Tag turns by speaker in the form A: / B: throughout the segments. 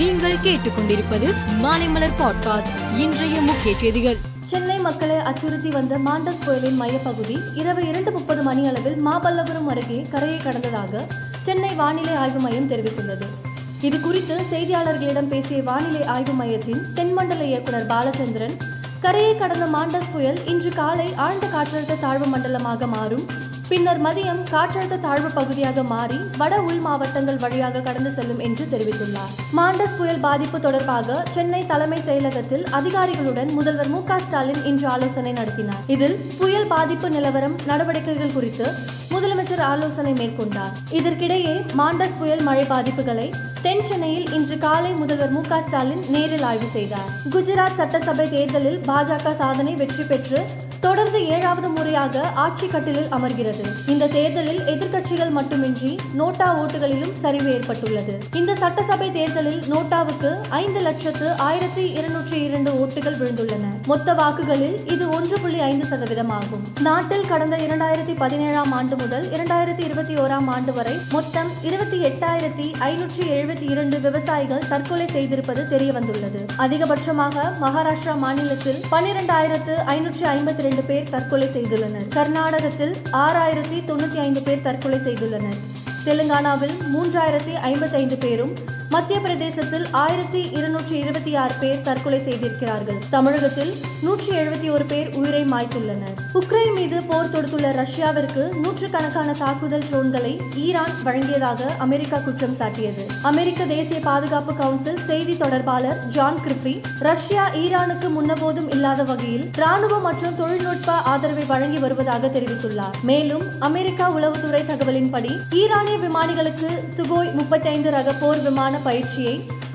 A: நீங்கள் கேட்டுக்கொண்டிருப்பது மாலைமலர் பாட்காஸ்ட் இன்றைய
B: முக்கிய செய்திகள் சென்னை மக்களை அச்சுறுத்தி வந்த மாண்டஸ் புயலின் மையப்பகுதி இரவு இரண்டு முப்பது மணி அளவில் மாபல்லபுரம் அருகே கரையை கடந்ததாக சென்னை வானிலை ஆய்வு மையம் தெரிவித்துள்ளது இது குறித்து செய்தியாளர்களிடம் பேசிய வானிலை ஆய்வு மையத்தின் தென்மண்டல இயக்குநர் பாலச்சந்திரன் கரையை கடந்த மாண்டஸ் புயல் இன்று காலை ஆழ்ந்த காற்றழுத்த தாழ்வு மண்டலமாக மாறும் பின்னர் மதியம் காற்றழுத்த தாழ்வு பகுதியாக மாறி வட உள் மாவட்டங்கள் வழியாக கடந்து செல்லும் என்று தெரிவித்துள்ளார் மாண்டஸ் புயல் பாதிப்பு தொடர்பாக சென்னை தலைமை செயலகத்தில் அதிகாரிகளுடன் முதல்வர் மு ஸ்டாலின் இன்று ஆலோசனை நடத்தினார் இதில் புயல் பாதிப்பு நிலவரம் நடவடிக்கைகள் குறித்து முதலமைச்சர் ஆலோசனை மேற்கொண்டார் இதற்கிடையே மாண்டஸ் புயல் மழை பாதிப்புகளை தென் சென்னையில் இன்று காலை முதல்வர் மு ஸ்டாலின் நேரில் ஆய்வு செய்தார் குஜராத் சட்டசபை தேர்தலில் பாஜக சாதனை வெற்றி பெற்று தொடர்ந்து ஏழாவது முறையாக ஆட்சி கட்டிலில் அமர்கிறது இந்த தேர்தலில் எதிர்கட்சிகள் மட்டுமின்றி நோட்டா ஓட்டுகளிலும் சரிவு ஏற்பட்டுள்ளது இந்த சட்டசபை தேர்தலில் நோட்டாவுக்கு ஐந்து லட்சத்து ஆயிரத்தி இருநூற்றி இரண்டு ஓட்டுகள் விழுந்துள்ளன மொத்த வாக்குகளில் இது ஒன்று புள்ளி ஐந்து சதவீதம் ஆகும் நாட்டில் கடந்த இரண்டாயிரத்தி பதினேழாம் ஆண்டு முதல் இரண்டாயிரத்தி இருபத்தி ஓராம் ஆண்டு வரை மொத்தம் இருபத்தி எட்டாயிரத்தி ஐநூற்றி எழுபத்தி இரண்டு விவசாயிகள் தற்கொலை செய்திருப்பது தெரியவந்துள்ளது அதிகபட்சமாக மகாராஷ்டிரா மாநிலத்தில் பனிரெண்டாயிரத்து ஐநூற்றி ஐம்பத்தி இரண்டு பேர் தற்கொலை செய்துள்ளனர் கர்நாடகத்தில் ஆறாயிரத்தி தொண்ணூத்தி ஐந்து பேர் தற்கொலை செய்துள்ளனர் தெலுங்கானாவில் மூன்றாயிரத்தி ஐந்து பேரும் மத்திய பிரதேசத்தில் ஆயிரத்தி இருநூற்றி இருபத்தி ஆறு பேர் தற்கொலை செய்திருக்கிறார்கள் தமிழகத்தில் நூற்றி எழுபத்தி ஒரு பேர் உயிரை மாய்த்துள்ளனர் உக்ரைன் மீது போர் தொடுத்துள்ள ரஷ்யாவிற்கு நூற்றுக்கணக்கான தாக்குதல் ட்ரோன்களை ஈரான் வழங்கியதாக அமெரிக்கா குற்றம் சாட்டியது அமெரிக்க தேசிய பாதுகாப்பு கவுன்சில் செய்தி தொடர்பாளர் ஜான் கிரிஃபி ரஷ்யா ஈரானுக்கு முன்னபோதும் இல்லாத வகையில் ராணுவ மற்றும் தொழில்நுட்ப ஆதரவை வழங்கி வருவதாக தெரிவித்துள்ளார் மேலும் அமெரிக்கா உளவுத்துறை தகவலின்படி ஈரானிய விமானிகளுக்கு சுகோய் முப்பத்தி ரக போர் விமானம் விமான பயிற்சியை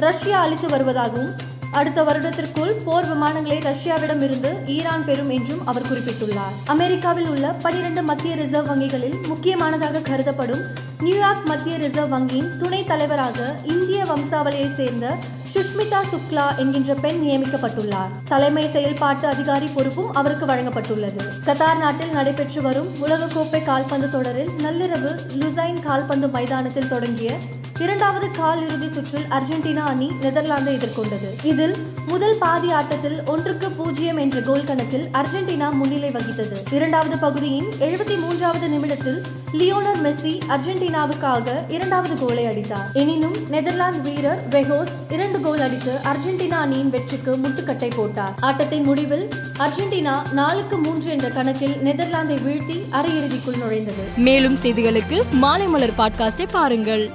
B: ரஷ்யா அளித்து வருவதாகவும் அடுத்த வருடத்திற்குள் போர் விமானங்களை ரஷ்யாவிடம் இருந்து ஈரான் பெறும் என்றும் அவர் குறிப்பிட்டுள்ளார் அமெரிக்காவில் உள்ள பனிரெண்டு மத்திய ரிசர்வ் வங்கிகளில் முக்கியமானதாக கருதப்படும் நியூயார்க் மத்திய ரிசர்வ் வங்கியின் துணை தலைவராக இந்திய வம்சாவளியை சேர்ந்த சுஷ்மிதா சுக்லா என்கின்ற பெண் நியமிக்கப்பட்டுள்ளார் தலைமை செயல்பாட்டு அதிகாரி பொறுப்பும் அவருக்கு வழங்கப்பட்டுள்ளது கத்தார் நாட்டில் நடைபெற்று வரும் உலகக்கோப்பை கால்பந்து தொடரில் நள்ளிரவு லுசைன் கால்பந்து மைதானத்தில் தொடங்கிய இரண்டாவது கால் இறுதி சுற்றில் அர்ஜென்டினா அணி நெதர்லாந்தை எதிர்கொண்டது இதில் முதல் பாதி ஆட்டத்தில் ஒன்றுக்கு பூஜ்ஜியம் என்ற கோல் கணக்கில் அர்ஜென்டினா முன்னிலை வகித்தது இரண்டாவது பகுதியின் எழுபத்தி மூன்றாவது நிமிடத்தில் லியோனர் மெஸ்ஸி அர்ஜென்டினாவுக்காக இரண்டாவது கோலை அடித்தார் எனினும் நெதர்லாந்து வீரர் வெஹோஸ்ட் இரண்டு கோல் அடித்து அர்ஜென்டினா அணியின் வெற்றிக்கு முட்டுக்கட்டை போட்டார் ஆட்டத்தின் முடிவில் அர்ஜென்டினா நாலுக்கு மூன்று என்ற கணக்கில் நெதர்லாந்தை வீழ்த்தி அரையிறுதிக்குள் நுழைந்தது
A: மேலும் செய்திகளுக்கு மாலை மலர் பாட்காஸ்டை பாருங்கள்